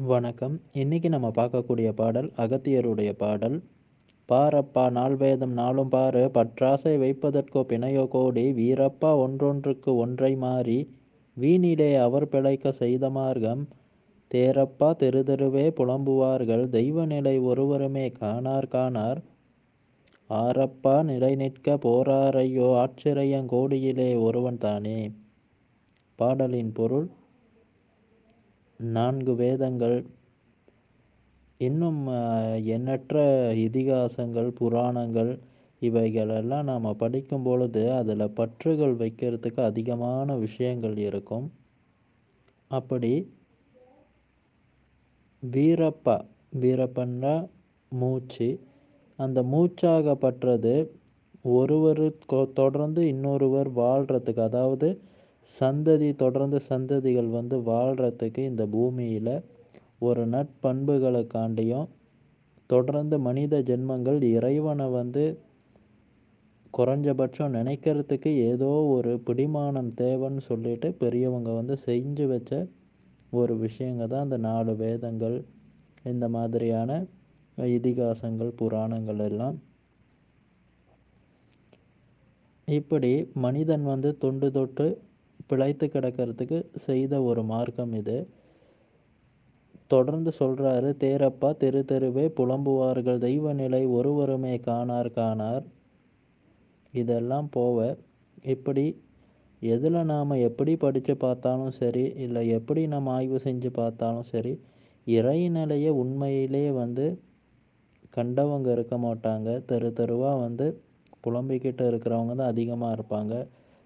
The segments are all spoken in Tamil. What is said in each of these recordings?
வணக்கம். இன்னைக்கு நம்ம பார்க்கக்கூடிய பாடல் அகத்தியருடைய பாடல். பாரப்பா நால்வேதம் நாளும் பாரு. பற்றாசை வைப்பதற்கோ பிணையோ கோடி. வீரப்பா ஒன்றொன்றுக்கு ஒன்றை மாறி. வீணிலே அவர் பிழைக்க செய்த மார்க்கம். தேரப்பா தெரு தெருவே புலம்புவார்கள். தெய்வ நிலை ஒருவருமே காணார் காணார். ஆரப்பா நிலை நிற்க போராரையோ ஆச்சரியங்கோடியிலே ஒருவன் தானே. பாடலின் பொருள் நான்கு வேதங்கள் இன்னும் எண்ணற்ற இதிகாசங்கள் புராணங்கள் இவைகளெல்லாம் நாம் படிக்கும் பொழுது அதில் பற்றுகள் வைக்கிறதுக்கு அதிகமான விஷயங்கள் இருக்கும். அப்படி வீரப்பா வீரப்பன்னா மூச்சு. அந்த மூச்சாகப்பட்டது ஒருவர் தொடர்ந்து இன்னொருவர் வாழ்கிறதுக்கு அதாவது சந்ததி தொடர்ந்து சந்ததிகள் வந்து வாழ்கிறதுக்கு இந்த பூமியில் ஒரு நட்பண்புகளுக்காண்டியும் தொடர்ந்து மனித ஜென்மங்கள் இறைவனை வந்து குறைஞ்சபட்சம் நினைக்கிறதுக்கு ஏதோ ஒரு பிடிமானம் தேவைன்னு சொல்லிட்டு பெரியவங்க வந்து செஞ்சு வச்ச ஒரு விஷயங்க தான் இந்த நாலு வேதங்கள் இந்த மாதிரியான இதிகாசங்கள் புராணங்கள் எல்லாம். இப்படி மனிதன் வந்து தொண்டு தொட்டு பிழைத்து கிடக்கிறதுக்கு செய்த ஒரு மார்க்கம் இது. தொடர்ந்து சொல்கிறாரு தேரப்பா தெரு தெருவே புலம்புவார்கள். தெய்வ நிலை ஒருவருமே காணார் காணார். இதெல்லாம் போவ இப்படி எதில் நாம் எப்படி படித்து பார்த்தாலும் சரி இல்லை எப்படி நம்ம ஆய்வு செஞ்சு பார்த்தாலும் சரி இறைநிலையை உண்மையிலே வந்து கண்டவங்க இருக்க மாட்டாங்க. தெரு தெருவாக வந்து புலம்பிக்கிட்டு இருக்கிறவங்க தான் அதிகமாக இருப்பாங்க.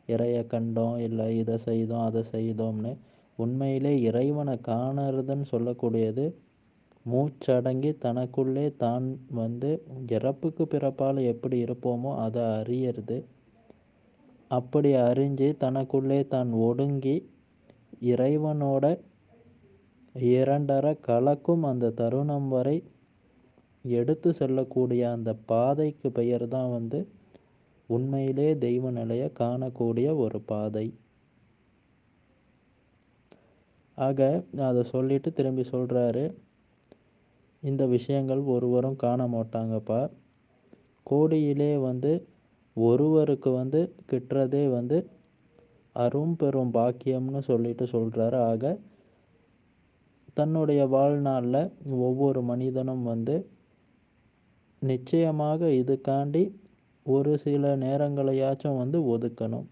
இறையை கண்டோம் இல்லை இதை செய்தோம் அதை செய்தோம்னு. உண்மையிலே இறைவனை காணறதுன்னு சொல்லக்கூடியது மூச்சடங்கி தனக்குள்ளே தான் வந்து இறப்புக்கு பிறப்பால் எப்படி இருப்போமோ அதை அறியறது. அப்படி அறிஞ்சு தனக்குள்ளே தான் ஒடுங்கி இறைவனோட இரண்டரை கலக்கும் அந்த தருணம் வரை எடுத்து செல்லக்கூடிய அந்த பாதைக்கு பெயர் தான் வந்து உண்மையிலே தெய்வ நிலையை காணக்கூடிய ஒரு பாதை. ஆக அதை சொல்லிட்டு திரும்பி சொல்கிறாரு இந்த விஷயங்கள் ஒருவரும் காண மாட்டாங்கப்பா. கோடியிலே வந்து ஒருவருக்கு வந்து கிட்டுறதே வந்து அரும் பெரும் பாக்கியம்னு சொல்லிட்டு சொல்கிறாரு ஆக தன்னுடைய வாழ்நாளில் ஒவ்வொரு மனிதனும் வந்து நிச்சயமாக இதுக்காண்டி ஒரு சில நேரங்களையாச்சும் வந்து ஒதுக்கணும்.